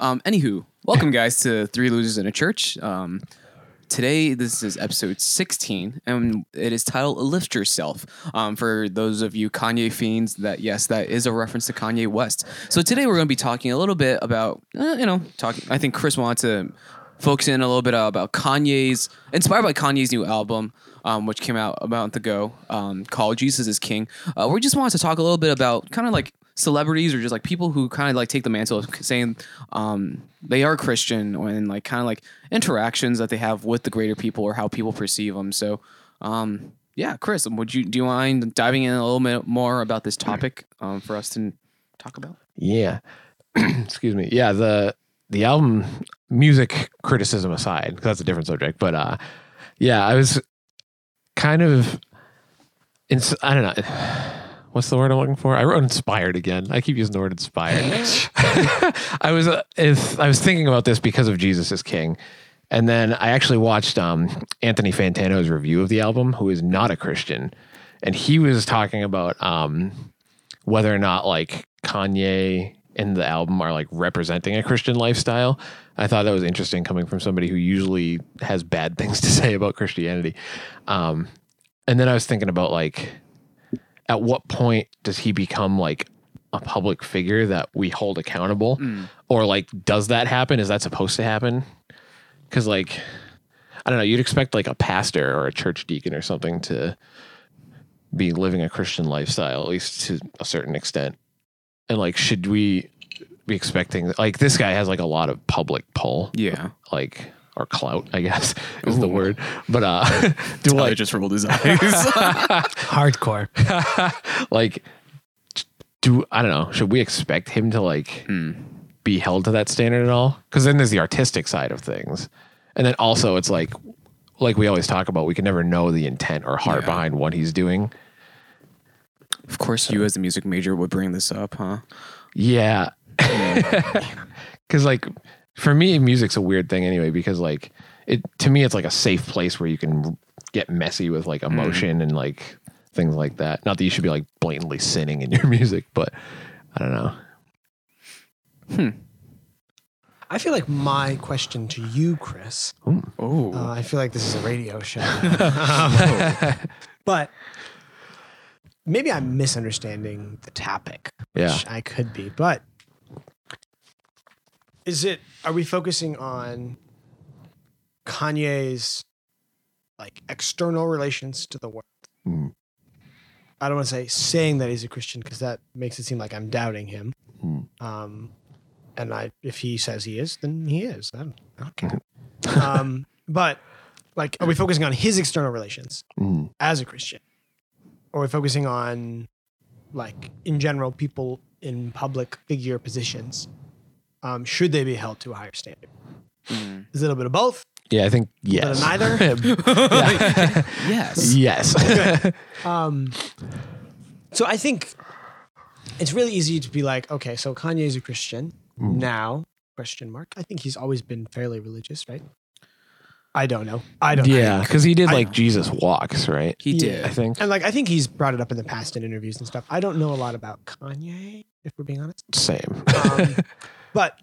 Um, anywho, welcome guys to Three Losers in a Church. Um, today, this is episode 16, and it is titled "Lift Yourself." Um, for those of you Kanye fiends, that yes, that is a reference to Kanye West. So today we're going to be talking a little bit about, uh, you know, talking. I think Chris wanted to focus in a little bit about Kanye's, inspired by Kanye's new album. Um, which came out a month ago, um, called "Jesus is King." Uh, we just wanted to talk a little bit about kind of like celebrities or just like people who kind of like take the mantle of saying um, they are Christian and like kind of like interactions that they have with the greater people or how people perceive them. So, um, yeah, Chris, would you do you mind diving in a little bit more about this topic um, for us to talk about? Yeah. Excuse me. Yeah, the the album music criticism aside, because that's a different subject. But uh yeah, I was kind of I don't know. What's the word I'm looking for? I wrote inspired again. I keep using the word inspired. I was uh, if I was thinking about this because of Jesus is King. And then I actually watched um, Anthony Fantano's review of the album, who is not a Christian, and he was talking about um, whether or not like Kanye and the album are like representing a Christian lifestyle. I thought that was interesting coming from somebody who usually has bad things to say about Christianity. Um, and then I was thinking about like, at what point does he become like a public figure that we hold accountable, mm. or like does that happen? Is that supposed to happen? Because like, I don't know. You'd expect like a pastor or a church deacon or something to be living a Christian lifestyle, at least to a certain extent. And like, should we be expecting like this guy has like a lot of public pull, Yeah, like or clout, I guess is the word. But uh, do Tyler like just rolled his eyes. Hardcore. like do I don't know? Should we expect him to like Hmm. be held to that standard at all? Because then there's the artistic side of things, and then also it's like like we always talk about, we can never know the intent or heart Yeah. behind what he's doing. of course, you as a music major would bring this up, huh? Yeah. Cause like for me, music's a weird thing anyway, because like it to me it's like a safe place where you can get messy with like emotion and like things like that. Not that you should be like blatantly sinning in your music, but I don't know. Hmm. I feel like my question to you, Chris. Oh, Uh, I feel like this is a radio show, but maybe I'm misunderstanding the topic. Yeah. I could be, but is it? Are we focusing on Kanye's like external relations to the world? Mm. I don't want to say saying that he's a Christian because that makes it seem like I'm doubting him. Mm. Um, and I, if he says he is, then he is. I don't, I don't care. um, but like, are we focusing on his external relations Mm. as a Christian, or are we focusing on like in general people in public figure positions? Um, should they be held to a higher standard? Mm. Is it a little bit of both? Yeah, I think yes. of neither. yes. yes. Um, so I think it's really easy to be like, okay, so Kanye is a Christian now? Question mark. I think he's always been fairly religious, right? I don't know. I don't. yeah, because he did I- like Jesus walks, right? He Yeah. did. I think And like, I think he's brought it up in the past in interviews and stuff. I don't know a lot about Kanye, if we're being honest. same. Um, but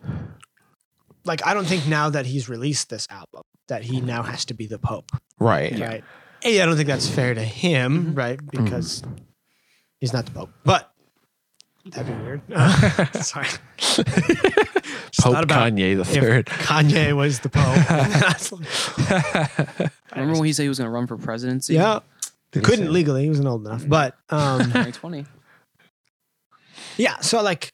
like, I don't think now that he's released this album that he now has to be the Pope, right. Yeah. right? A, I don't think that's fair to him, right? Because he's not the Pope. But that'd be weird. sorry. Just Pope thought about Kanye the if third. Kanye was the Pope. That's Remember when he said he was going to run for presidency? yeah. He Couldn't say- legally. He wasn't old enough. But um, 2020. yeah, so like,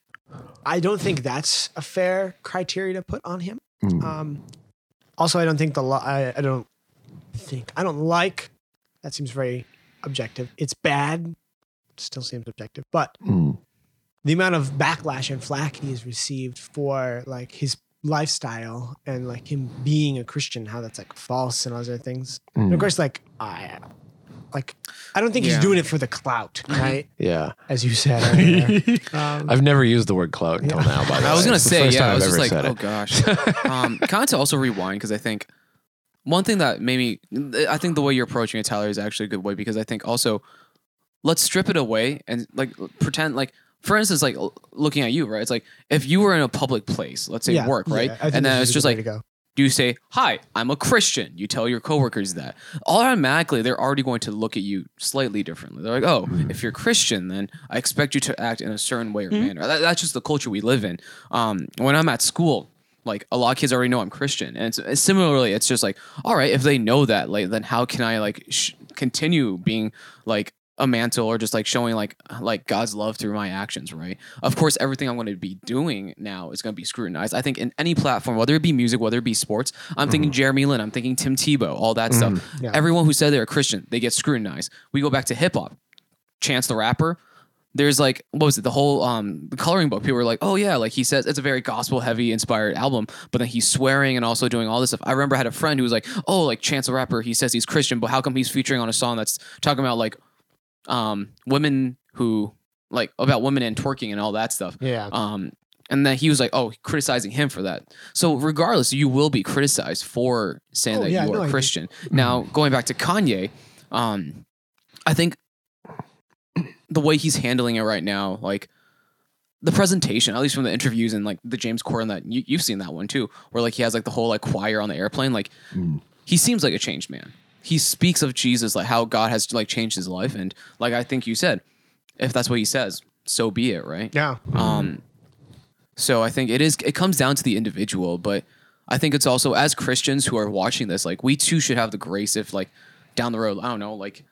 I don't think that's a fair criteria to put on him. Mm. Um, also, I don't think the law. I, I don't think I don't like. That seems very objective. It's bad. Still seems objective, but Mm. the amount of backlash and flack he has received for like his lifestyle and like him being a Christian, how that's like false and all those other things. And Mm. of course, like I, like I don't think Yeah. he's doing it for the clout, right? Yeah. As you said. earlier. um, I've never used the word clout until Yeah. now. By the way, I was gonna It's the say, first yeah. time I was I've just ever like, said oh it. gosh. um, kind of to also rewind because I think one thing that made me, I think the way you're approaching it, Tyler, is actually a good way because I think also let's strip it away and like pretend like for instance, like l- looking at you, right? It's like if you were in a public place, let's say Yeah, work, right? yeah, I think and then this it's a just good way like to go. You say, "Hi, I'm a Christian." You tell your coworkers that. Automatically, they're already going to look at you slightly differently. They're like, "Oh, if you're Christian, then I expect you to act in a certain way or Mm-hmm. manner." That, that's just the culture we live in. Um, when I'm at school, like a lot of kids already know I'm Christian, and it's similarly, it's just like, all right, if they know that, like, then how can I like sh- continue being like a mantle or just like showing like like God's love through my actions, right? Of course, everything I'm going to be doing now is going to be scrutinized. I think in any platform, whether it be music, whether it be sports, I'm thinking Jeremy Lin, I'm thinking Tim Tebow, all that stuff. Yeah. Everyone who said they're a Christian, they get scrutinized. We go back to hip hop. Chance the rapper, there's like what was it the whole um the coloring book people were like oh yeah like he says it's a very gospel heavy inspired album but then he's swearing and also doing all this stuff i remember i had a friend who was like oh like chance the rapper he says he's christian but how come he's featuring on a song that's talking about like um women who like about women and twerking and all that stuff Yeah. um and then he was like oh criticizing him for that so regardless you will be criticized for saying Oh, that yeah, you no, I are agree. christian now going back to kanye um i think the way he's handling it right now, like the presentation, at least from the interviews and like the James Corden that you, you've seen that one too, where like he has like the whole like choir on the airplane, like he seems like a changed man. He speaks of Jesus, like how God has like changed his life, and like I think you said, if that's what he says, so be it, right? yeah. Um, so I think it is. It comes down to the individual, but I think it's also as Christians who are watching this, like we too should have the grace if like down the road, I don't know, like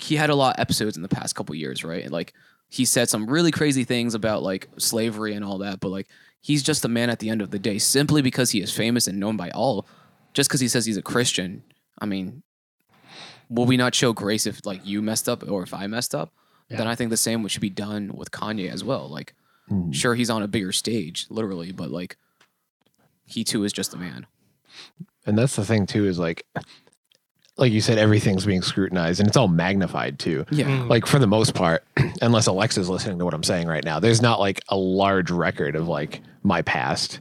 he had a lot of episodes in the past couple years, right? And like he said some really crazy things about like slavery and all that, but like he's just a man at the end of the day, simply because he is famous and known by all. Just because he says he's a Christian, I mean, will we not show grace if like you messed up or if I messed up? Then I think the same should be done with Kanye as well. Like, hmm. sure, he's on a bigger stage, literally, but like, he too is just a man. And that's the thing too, is like like you said, everything's being scrutinized and it's all magnified too. Yeah. Hmm. Like for the most part, unless Alexa's listening to what I'm saying right now, there's not like a large record of like my past.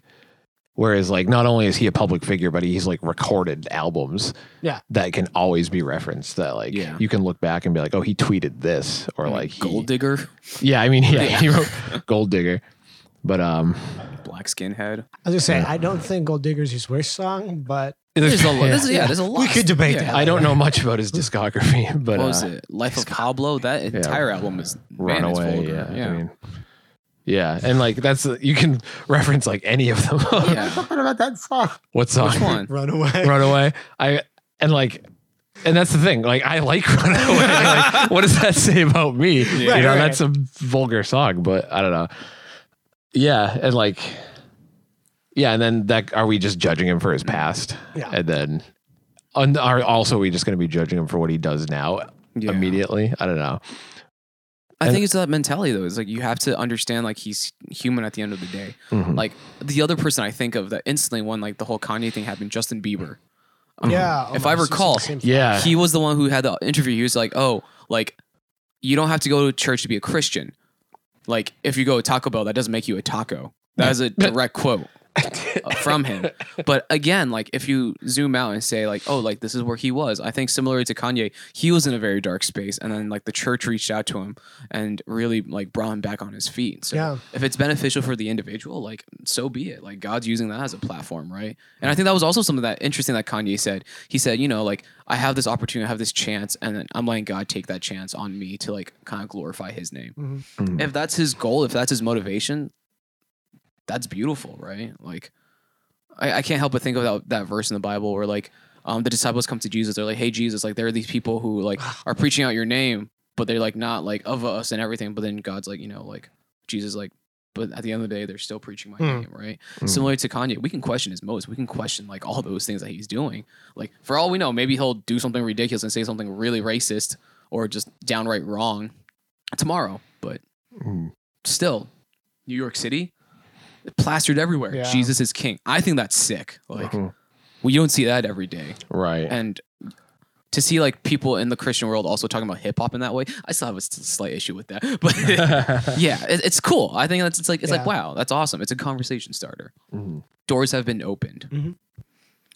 Whereas like not only is he a public figure, but he's like recorded albums Yeah. that can always be referenced that like Yeah. you can look back and be like, oh, he tweeted this or like he, Gold digger, Yeah, I mean, yeah, he wrote Gold Digger. But um black skinhead. I was gonna say I don't think Gold Digger's his worst song, but There's a lot. yeah. There's, yeah, there's a lot. We could debate yeah. that. I don't know much about his discography, but What was uh, it? Life of Pablo. That entire album is man, it's Runaway. Yeah, I mean, yeah, and like that's you can reference like any of them. Yeah. What about that song? what song? Which one? Runaway. Runaway. I and like. And that's the thing. Like, I like Runaway. like, what does that say about me? you Right, know, right. that's a vulgar song, but I don't know. Yeah, and like, yeah, and then that are we just judging him for his past? Yeah. and then and are also we just going to be judging him for what he does now Yeah. immediately? I don't know. I And- think it's that mentality though. It's like you have to understand like he's human at the end of the day. Mhm. Like the other person I think of that instantly when like the whole Kanye thing happened, Justin Bieber. Um, Yeah. oh if my, I recall, the same thing. Yeah, he was the one who had the interview. He was like, "Oh, like you don't have to go to church to be a Christian. Like if you go to Taco Bell, that doesn't make you a taco." That is a direct quote from him. But again, like if you zoom out and say like, "Oh, like this is where he was," I think similarly to Kanye, he was in a very dark space, and then like the church reached out to him and really like brought him back on his feet. So Yeah. if it's beneficial for the individual, like so be it. Like God's using that as a platform, right? And I think that was also something that interesting that Kanye said. He said, you know, like I have this opportunity, I have this chance, and then I'm letting God take that chance on me to like kind of glorify His name. Mhm. Mhm. If that's His goal, if that's His motivation, that's beautiful, right? Like I, I can't help but think of that, that verse in the Bible where like um, the disciples come to Jesus, they're like, "Hey Jesus, like there are these people who like are preaching out your name, but they're like not like of us and everything." But then God's like, you know, like Jesus, like, but at the end of the day, they're still preaching my Hmm. name, right? Mm. Similar to Kanye, we can question his motives. We can question like all those things that he's doing. Like for all we know, maybe he'll do something ridiculous and say something really racist or just downright wrong tomorrow. But Mm. still, New York City, plastered everywhere. Yeah. Jesus is king. I think that's sick. Like Mhm. we don't see that every day, right. and to see like people in the Christian world also talking about hip hop in that way, I still have a slight issue with that. But yeah, it, it's cool. I think that's it's like it's like wow, that's awesome. It's a conversation starter. Mhm. Doors have been opened.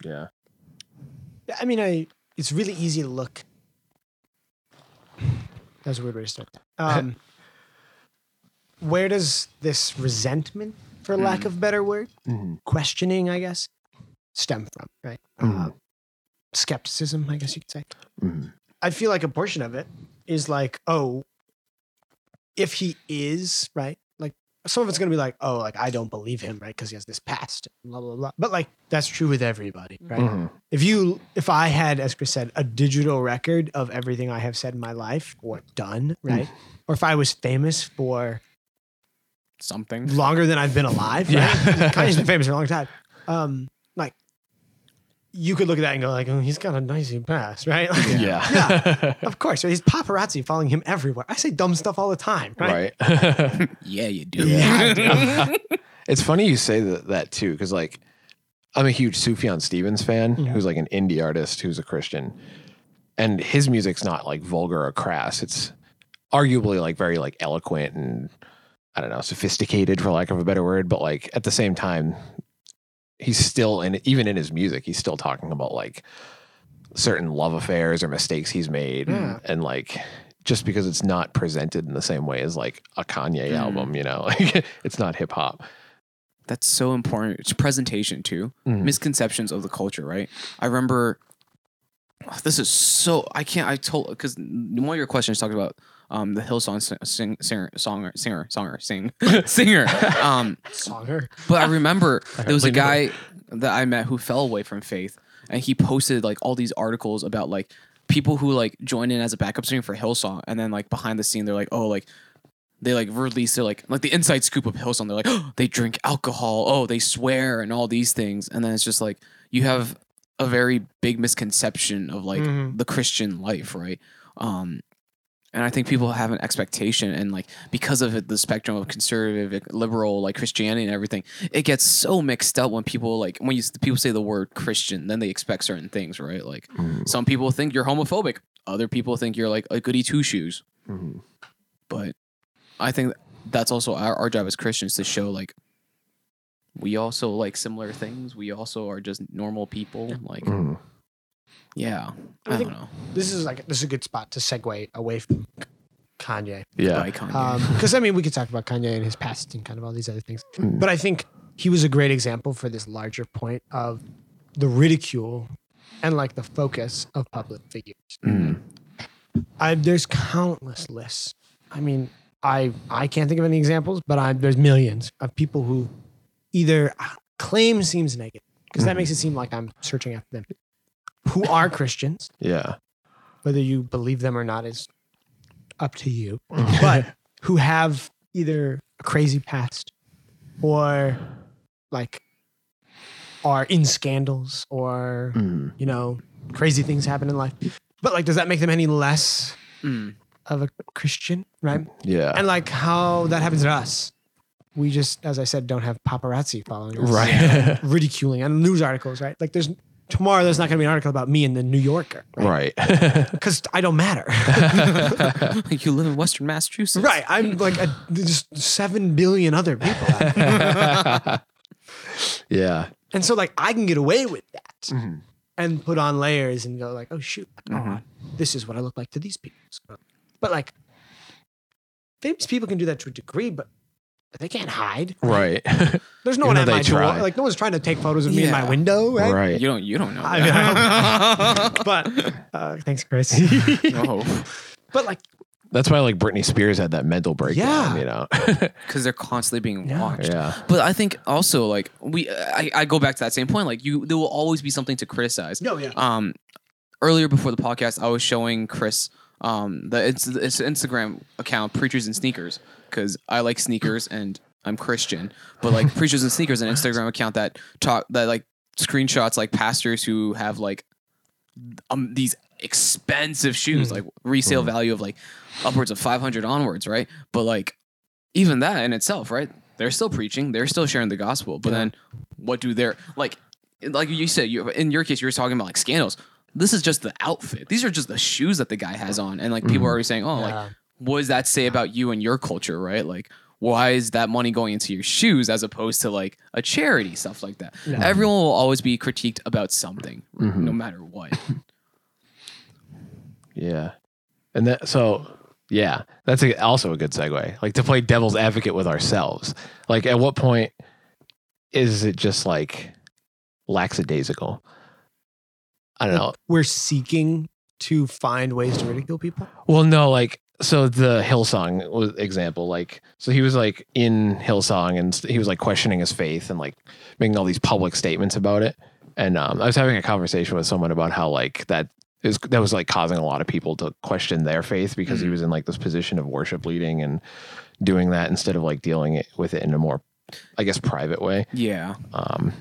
Yeah. Yeah, I mean, I it's really easy to look. That's a weird way to start. Um, where does this resentment, for lack of a better word, Mhm. questioning, I guess, stem from? Right. Mhm. Uh, skepticism, I guess you could say. Mhm. I feel like a portion of it is like, oh, if he is right, like some of it's gonna be like, oh, like I don't believe him, right, because he has this past, blah blah blah. But like that's true with everybody, right? Mhm. If you, if I had, as Chris said, a digital record of everything I have said in my life or done, right, or if I was famous for Something. longer than I've been alive, right? Yeah. Kanye's been famous for a long time. Um, like you could look at that and go like, oh, he's got a nicey past, right? Like, Yeah. Yeah. Of course, right? He's paparazzi following him everywhere. I say dumb stuff all the time, right? right. Yeah, you do. Yeah, It's funny you say that, that too, because like I'm a huge Sufjan Stevens fan, Mhm. who's like an indie artist who's a Christian, and his music's not like vulgar or crass. It's arguably like very like eloquent and I don't know sophisticated for lack of a better word, but like at the same time, he's still in even in his music, he's still talking about like certain love affairs or mistakes he's made, Yeah. and like just because it's not presented in the same way as like a Kanye Mm. album, you know, like it's not hip hop. That's so important. It's presentation too. Mhm. Misconceptions of the culture, right? I remember this is so I can't I told because one of your questions talked about um the Hillsong sing, sing, singer songer singer songer sing singer um Songer. but I remember there was a guy that I met who fell away from faith, and he posted like all these articles about like people who like join in as a backup singer for Hillsong, and then like behind the scene they're like, oh, like they like release their like like the inside scoop of Hillsong. They're like, oh, they drink alcohol, oh, they swear, and all these things, and then it's just like you have a very big misconception of like Mhm. the Christian life, right? Um, and I think people have an expectation, and like because of it, the spectrum of conservative, liberal, like Christianity and everything, it gets so mixed up when people like when you people say the word Christian, then they expect certain things, right? Like Mhm. some people think you're homophobic, other people think you're like a goody two shoes. Mhm. But I think that's also our, our job as Christians to show like we also like similar things. We also are just normal people. Like Mhm. Yeah, I I, think- don't know. This is like this is a good spot to segue away from Kanye. Yeah. By Kanye. Because I mean, we could talk about Kanye and his past and kind of all these other things. Mm. But I think he was a great example for this larger point of the ridicule and like the focus of public figures. Mm. I, there's countless lists. I mean, I I can't think of any examples, but I, there's millions of people who either uh, claim seems negative because that Mhm. makes it seem like I'm searching after them, who are Christians. Yeah. Whether you believe them or not is up to you, but who have either a crazy past or like are in scandals or Mm. you know crazy things happen in life. But like, does that make them any less Mm. of a Christian, right? Yeah. And like how that happens to us. We just, as I said, don't have paparazzi following us, right. ridiculing and news articles, right? Like there's tomorrow, there's not going to be an article about me in the New Yorker, right. Because I don't matter, like you live in Western Massachusetts, right? I'm like a, just seven billion other people, yeah. and so like I can get away with that Mhm. and put on layers and go like, oh shoot, Mhm. this is what I look like to these people. But like, famous people can do that to a degree, but they can't hide. Right. There's no Even one at my they door. try. Like no one's trying to take photos of me in my window, right? right. You don't. You don't know. I that. But uh, thanks, Chris. no, but like, That's why like Britney Spears had that mental breakdown, Yeah. you know. because they're constantly being Yeah. watched. yeah. But I think also like we, I, I go back to that same point. Like you, there will always be something to criticize. no, yeah, Um, earlier before the podcast, I was showing Chris um the it's, it's Instagram account Preachers and Sneakers because I like sneakers and I'm Christian, but like Preachers and Sneakers, an Instagram account that talk that like screenshots like pastors who have like um these expensive shoes, Mhm. like resale Mhm. value of like upwards of 500 onwards, right? But like even that in itself, right? They're still preaching, they're still sharing the gospel, but then what do their like like you said, you in your case, you were talking about like scandals. This is just the outfit. These are just the shoes that the guy has on, and like people Mhm. are already saying, "Oh, like what does that say about you and your culture, right? Like, why is that money going into your shoes as opposed to like a charity stuff like that? Yeah. Everyone will always be critiqued about something, Mhm. no matter what. Yeah. And that so Yeah, that's a, also a good segue. Like to play devil's advocate with ourselves. Like, at what point is it just like lackadaisical? I don't know. We're seeking to find ways to ridicule people. Well, no, like so the Hillsong was example. Like, so he was like in Hillsong and he was like questioning his faith and like making all these public statements about it. And um, I was having a conversation with someone about how like that is that was like causing a lot of people to question their faith because he was in like this position of worship leading and doing that instead of like dealing it with it in a more, I guess, private way. Yeah. Um,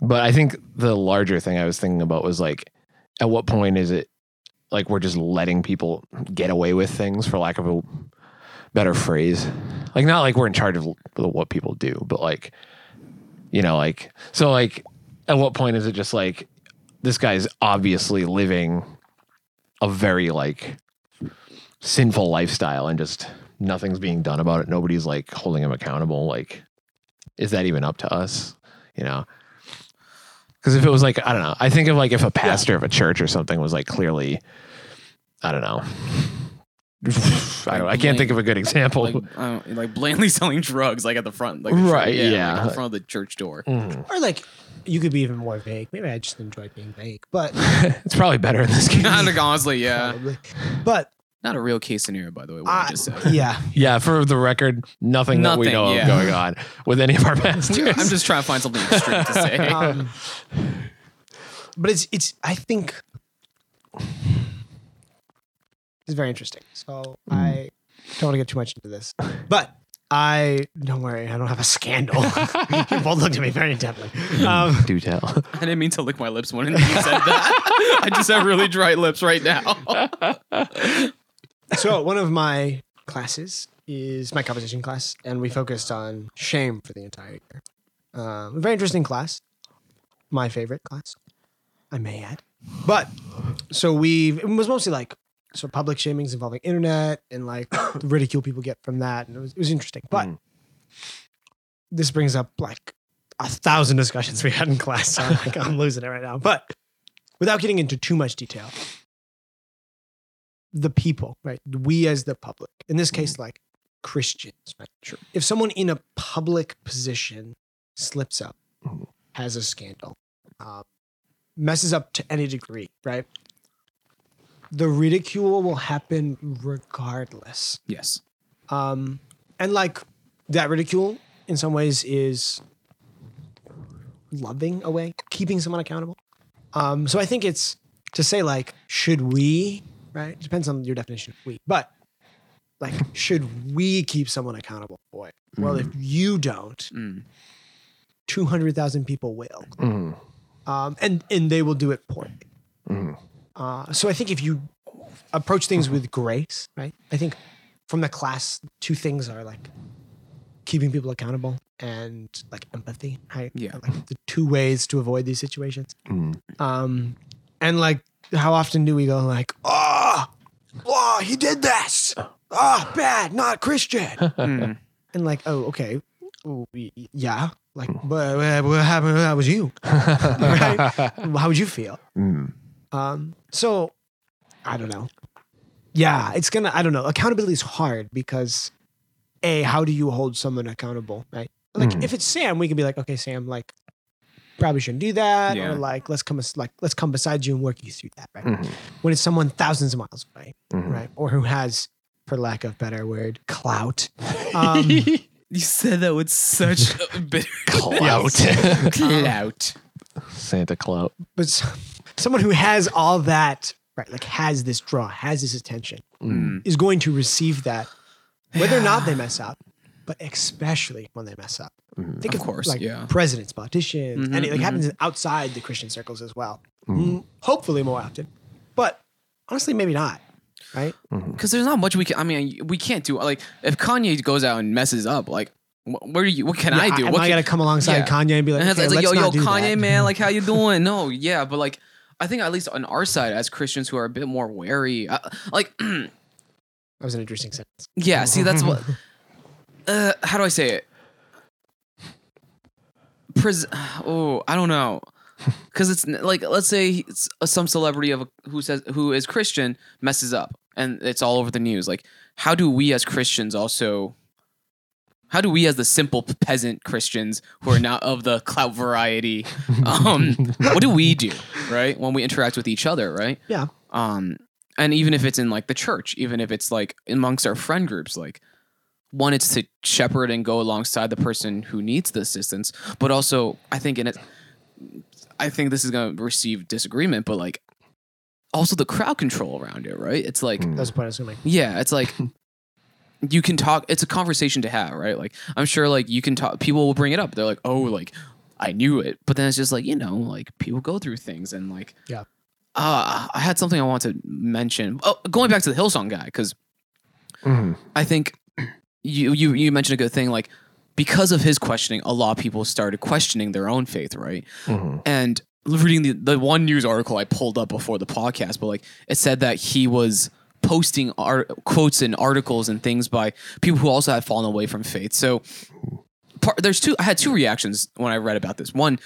but I think the larger thing I was thinking about was like, at what point is it like we're just letting people get away with things, for lack of a better phrase? Like, not like we're in charge of what people do, but like, you know, like, so like, at what point is it just like this guy's obviously living a very like sinful lifestyle and just nothing's being done about it? Nobody's like holding him accountable. Like, is that even up to us? You know? Because if it was like, I don't know, I think of like if a pastor of a church or something was like clearly, I don't know. I, don't, I can't think of a good example. Like, uh, like blatantly selling drugs, like at the front, like Right, yeah, yeah. like at the front of the church door. Mhm. Or like you could be even more vague. Maybe I just enjoyed being vague, but it's probably better in this case. Like, honestly, yeah, probably. But not a real case scenario, by the way. What I just said. yeah, Yeah, for the record, nothing, that we Nothing, know yeah. of going on with any of our pastors. I'm just trying to find something extreme to say. um, but it's it's. I think it's very interesting. So I don't want to get too much into this, but I don't worry. I don't have a scandal. you both looked at me very intently. Um, Do tell. I didn't mean to lick my lips when you said that. I just have really dry lips right now. So one of my classes is my composition class, and we focused on shame for the entire year. Um, a very interesting class, my favorite class, I may add. But so we it was mostly like so public shamings involving internet and like the ridicule people get from that, and it was it was interesting. But Mm. this brings up like a thousand discussions we had in class. So I'm, like, I'm losing it right now. But without getting into too much detail, the people, right? We as the public, in this case, like Christians, right? Sure. If someone in a public position slips up, Mhm. has a scandal, um, messes up to any degree, right? The ridicule will happen regardless. yes. Um, and like that ridicule in some ways is loving a way, keeping someone accountable. Um, so I think it's to say like, should we, right? It depends on your definition of we, but like, should we keep someone accountable? Boy, well, if you don't, Mm. 200,000 people will. Mhm. Um, and, and they will do it poorly. Mhm. Uh, so I think if you approach things with grace, right? I think from the class, two things are like keeping people accountable and like empathy, right? Yeah. Like the two ways to avoid these situations. Mhm. Um, and like, how often do we go like, oh, oh, he did this. Oh, bad, not Christian. Mm. and like, oh, okay. Ooh, yeah. Like, but what, what happened? That was you. right? How would you feel? Mm. Um, so I don't know. Yeah, it's gonna. I don't know. Accountability is hard because, a, how do you hold someone accountable, right? Like Mhm. if it's Sam, we can be like, okay, Sam, like probably shouldn't do that, Yeah. or like let's come like let's come beside you and work you through that, right? Mhm. When it's someone thousands of miles away, Mhm. right, or who has, for lack of better word, clout. Um, You said that with such a bitter Clout. clout. Santa Claus. but s- someone who has all that, right, like has this draw, has this attention, Mm. is going to receive that, whether or not they mess up, but especially when they mess up. Mhm. Think Of of, course, like yeah. presidents, politicians, Mhm, and it like mhm. happens outside the Christian circles as well. Mm. Mm, Hopefully more often, but honestly, maybe not. Right? Because there's not much we can. I mean, we can't do. Like, if Kanye goes out and messes up, like, wh- what you? What can I do? Am what I can, gotta come alongside yeah. Kanye and be like, and it's, okay, it's like, let's yo, yo, not do Kanye, that. man, like, how you doing? No, yeah, but like, I think at least on our side as Christians who are a bit more wary, uh, like, That was an interesting sentence. yeah. See, that's what. Uh, how do I say it? Pres- oh, I don't know. Because it's like, let's say it's, some celebrity of a, who says who is Christian messes up, and it's all over the news. Like, how do we as Christians also? How do we, as the simple peasant Christians who are not of the clout variety, um, what do we do, right, when we interact with each other, right? Yeah. Um, and even if it's in like the church, even if it's like amongst our friend groups, like one, it's to shepherd and go alongside the person who needs the assistance, but also I think in it, I think this is going to receive disagreement, but like also the crowd control around it, right? It's like, Mm. That's the point I was gonna make. yeah, it's like you can talk. It's a conversation to have, right? Like I'm sure, like you can talk. People will bring it up. They're like, oh, like I knew it, but then it's just like you know, like people go through things, and like Yeah. Uh, I had something I want to mention. Oh, going back to the Hillsong guy, because Mhm. I think you you you mentioned a good thing. Like because of his questioning, a lot of people started questioning their own faith, right? Mhm. And reading the, the one news article I pulled up before the podcast, but like it said that he was posting art, quotes and articles and things by people who also had fallen away from faith. So part, there's two. I had two reactions when I read about this. One,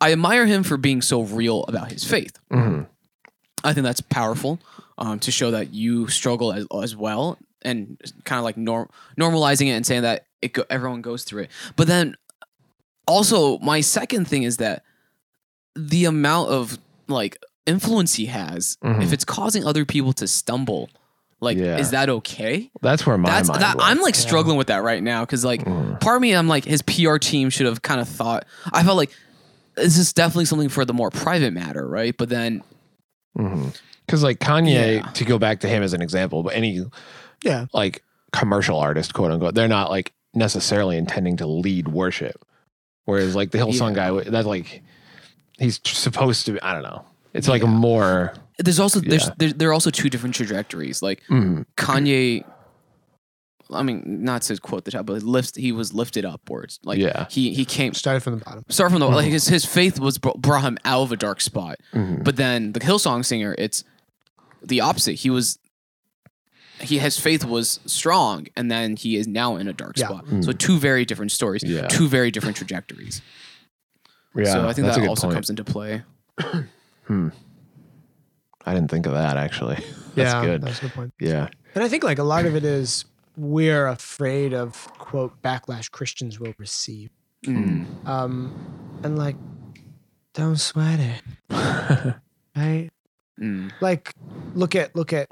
I admire him for being so real about his faith. Mhm. I think that's powerful um, to show that you struggle as, as well and kind of like norm- normalizing it and saying that it go- everyone goes through it. But then also my second thing is that the amount of like influence he has, Mhm. if it's causing other people to stumble, like Yeah. is that okay? That's where my That's mind that. I'm like Yeah. struggling with that right now because like Mhm. part of me I'm like his PR team should have kind of thought. I felt like this is definitely something for the more private matter, right? But then Because like Kanye, Yeah. to go back to him as an example, but any Yeah. like commercial artist, quote unquote, they're not like necessarily intending to lead worship. Whereas like the Hillsong Yeah. guy, that's like he's supposed to. be I don't know. It's like a Yeah. more. there's also there's there, there are also two different trajectories. Like mhm. Kanye, I mean, not to quote the top, but lifts he was lifted upwards. Like Yeah. he he came Started from the bottom. start from the like his his faith was brought him out of a dark spot. Mhm. But then the Hillsong singer, it's the opposite. He was he his faith was strong, and then he is now in a dark Yeah. spot. So two very different stories, Yeah. two very different trajectories. Yeah, so I think that also point. comes into play. Hmm. I didn't think of that actually. That's yeah, good. That's a good point. Yeah. And I think like a lot of it is we're afraid of quote backlash Christians will receive. Mm. Um, and like, don't sweat it, right? Mm. Like, look at look at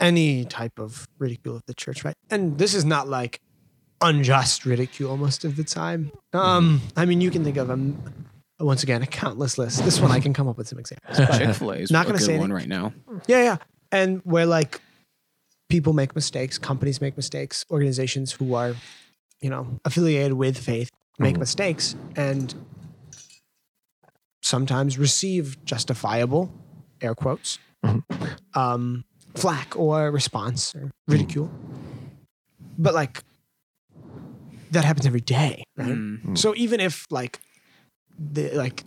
any type of ridicule of the church, right? And this is not like unjust ridicule most of the time. Um, I mean, you can think of um, once again a countless list. This one I can come up with some examples. Chick Fil A is Not a gonna good say one right now. Yeah, yeah. And where like people make mistakes, companies make mistakes, organizations who are, you know, affiliated with faith make Mhm. mistakes and sometimes receive justifiable air quotes um flack or response or hmm. ridicule. But like that happens every day, right? Mm. So even if like the like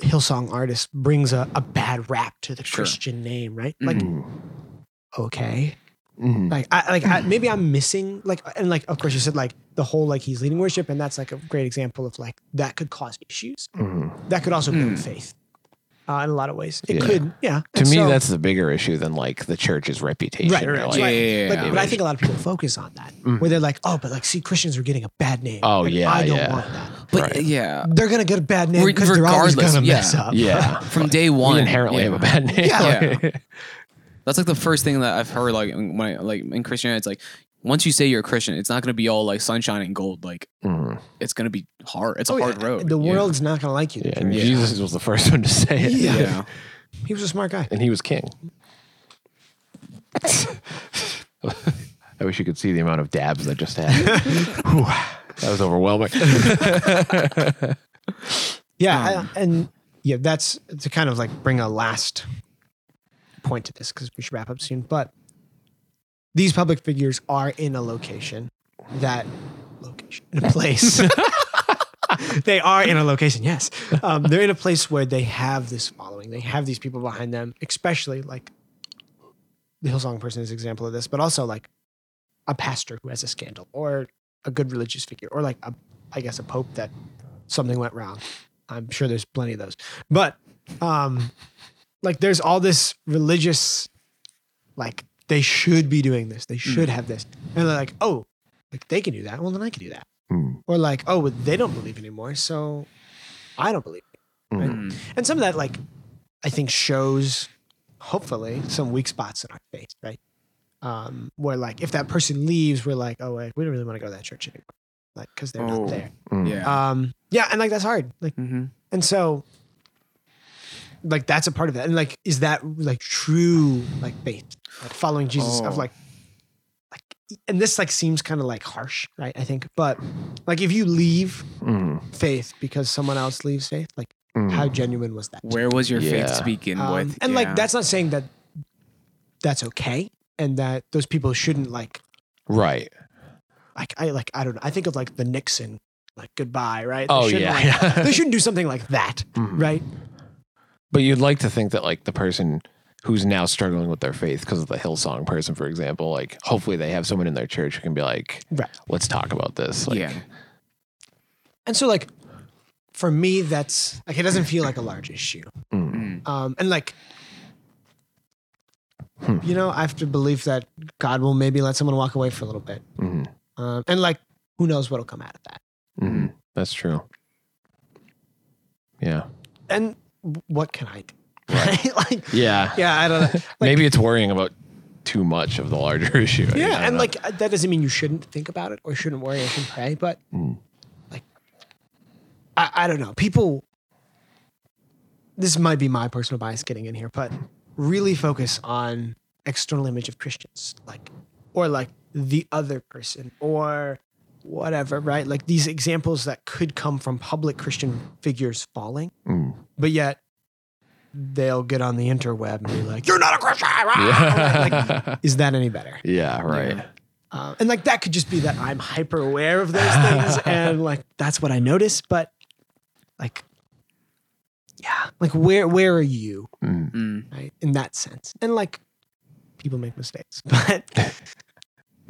Hillsong artist brings a, a bad rap to the Sure. Christian name, right? Like, hmm. okay, Mhm. like I like I, maybe I'm missing like and like of course you said like the whole like he's leading worship and that's like a great example of like that could cause issues. That could also build faith uh, in a lot of ways. It Yeah. could, yeah. To And me, so- that's the bigger issue than like the church's reputation. Right, right, like- Yeah, yeah, yeah, But, yeah. but I think a lot of people focus on that, Mhm. where they're like, "Oh, but like, see, Christians are getting a bad name." Oh, and yeah, I don't yeah. want that. But Right. yeah, They're gonna get a bad name Re- because they're always gonna yeah. mess up. Yeah. from day We one, inherently yeah. have a bad name. Yeah. Like- That's like the first thing that I've heard. Like when I like in Christianity, it's like once you say you're a Christian, it's not going to be all like sunshine and gold. Like Mhm. it's going to be hard. It's a Oh, yeah. hard road. The Yeah. world's not gonna like you. Yeah, and Yeah. Jesus was the first one to say it. Yeah. Yeah. He was a smart guy. And he was king. I wish you could see the amount of dabs I just had. Whew, that was overwhelming. Yeah, Um, I- and yeah, that's to kind of like bring a last point to this because we should wrap up soon. But these public figures are in a location that location in a place. they are in a location. Yes, um, they're in a place where they have this following. They have these people behind them, especially like the Hillsong person is an example of this, but also like a pastor who has a scandal or a good religious figure or like a, I guess a pope that something went wrong. I'm sure there's plenty of those. But um like there's all this religious like they should be doing this. They should have this. And they're like, oh, like they can do that. Well, then I can do that. Mm. Or like, oh, but they don't believe anymore, so I don't believe. Right? Mm. And some of that, like, I think shows, hopefully, some weak spots in our faith, right? Um, where like if that person leaves, we're like, oh, wait, we don't really want to go to that church anymore, like because they're Oh. not there. Mm. Yeah. Um, yeah, and like that's hard. Like, hmm and so, like that's a part of that. And like, is that like true like faith, like following Jesus of Oh. like, like, and this like seems kind of like harsh, right? I think, but like if you leave Mm. faith because someone else leaves faith, like Mm. how genuine was that? Where was your faith Yeah. to begin Um, with? and Yeah. like that's not saying that that's okay and that those people shouldn't like Right. like I like I don't know. I think of like the Nixon like goodbye, right? Oh yeah. like- yeah. they shouldn't do something like that, Mhm. right? But you'd like to think that like the person who's now struggling with their faith because of the Hillsong person, for example, like hopefully they have someone in their church who can be like, Right. let's talk about this. Like, yeah. And so like for me that's like it doesn't feel like a large issue. mm, Mm. Um and like Hmm. you know, I have to believe that God will maybe let someone walk away for a little bit. mhm, Um and like who knows what'll come out of that. mhm. That's true. Yeah. And what can I do? Right? like Yeah. yeah, I don't know. Like, Maybe it's worrying about too much of the larger issue. I Yeah, and know. like uh, that doesn't mean you shouldn't think about it or shouldn't worry or shouldn't pray, but Mm. like I, I don't know. People this might be my personal bias getting in here, but really focus on external image of Christians, like or like the other person or whatever, right? Like these examples that could come from public Christian figures falling, Mm. but yet they'll get on the interweb and be like, "You're not a Christian." Right? Like, is that any better? yeah. Right. Yeah. Uh, and like that could just be that I'm hyper aware of those things and like that's what I notice. But like, yeah, like where where are you Mm. Right in that sense? And like, people make mistakes, but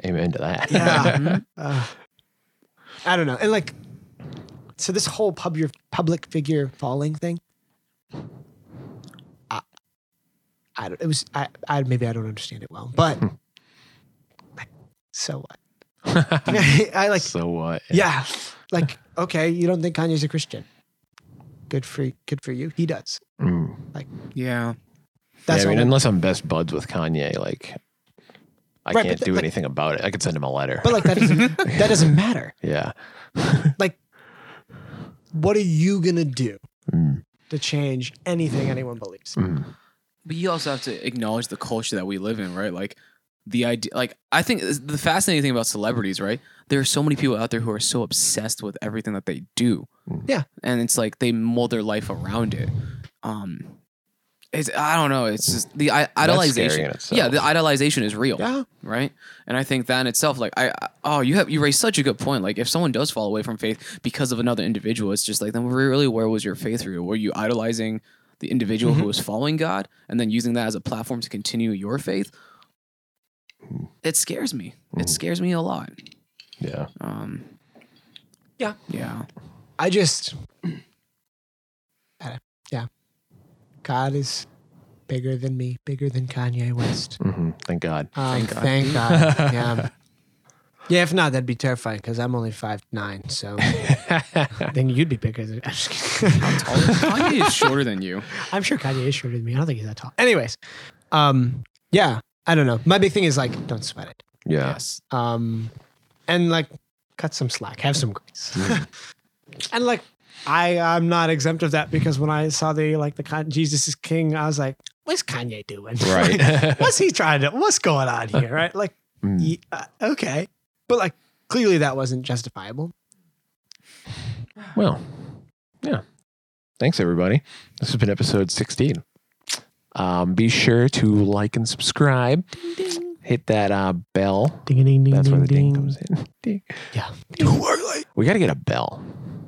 Amen to that. yeah, uh, I don't know. And like, so this whole pub your public figure falling thing. I, I don't. It was. I. I maybe I don't understand it well, but so what? I like. so what? Yeah. Like, okay, you don't think Kanye's a Christian. Good for good for you. He does. Mm. Yeah. That's yeah, I mean, unless I'm best buds with Kanye, like I Right, can't th- do like- anything about it. I could send him a letter. but like that doesn't that doesn't matter. yeah. Like, what are you gonna do Mm. to change anything anyone believes? Mm. But you also have to acknowledge the culture that we live in, right? Like the idea, like I think the fascinating thing about celebrities, right? There are so many people out there who are so obsessed with everything that they do. Yeah. and it's like they mold their life around it. Um, it's I don't know. It's just the I, idolization. Yeah, the idolization is real. Yeah. right? And I think that in itself, like I, I- oh, you have you raised such a good point. Like if someone does fall away from faith because of another individual, it's just like then really where was your faith real? Were you idolizing the individual who mm-hmm. was following God and then using that as a platform to continue your faith? Hmm. It scares me. It hmm. scares me a lot. Yeah. Um, Yeah. yeah, I just, yeah. God is bigger than me, bigger than Kanye West. hmm Thank God. Um, Thank God. Thank God. Yeah. Yeah, if not, that'd be terrifying because I'm only five nine. So then you'd be bigger than. I'm just kidding. Taller- Kanye is shorter than you. I'm sure Kanye is shorter than me. I don't think he's that tall. Anyways, um, yeah, I don't know. My big thing is like, don't sweat it. yeah. Yes. Um, and like, cut some slack, have some grace, and like, I I'm not exempt of that because when I saw the like the Jesus is King, I was like, what's Kanye doing? Right. Like, what's he trying to? What's going on here? Right? Like, Mm. ye- uh, okay, but like, clearly that wasn't justifiable. Well, yeah. Thanks, everybody. This has been episode 16. Um, be sure to like and subscribe. Hit that uh, bell. Ding ding ding That's where the ding ding. comes in. Ding. Yeah. We got to get a bell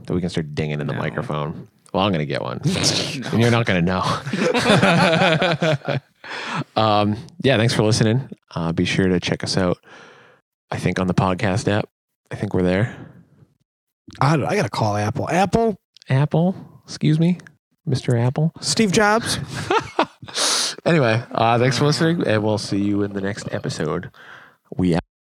that we can start dinging in the No. microphone. Well, I'm going to get one. and you're not going to know. um, yeah, thanks for listening. Uh, be sure to check us out. I think on the podcast app. I think we're there. I, I gotta call Apple. Apple, Apple, excuse me, Mr. Apple. Steve Jobs. Anyway, uh, thanks for listening, and we'll see you in the next episode. We out.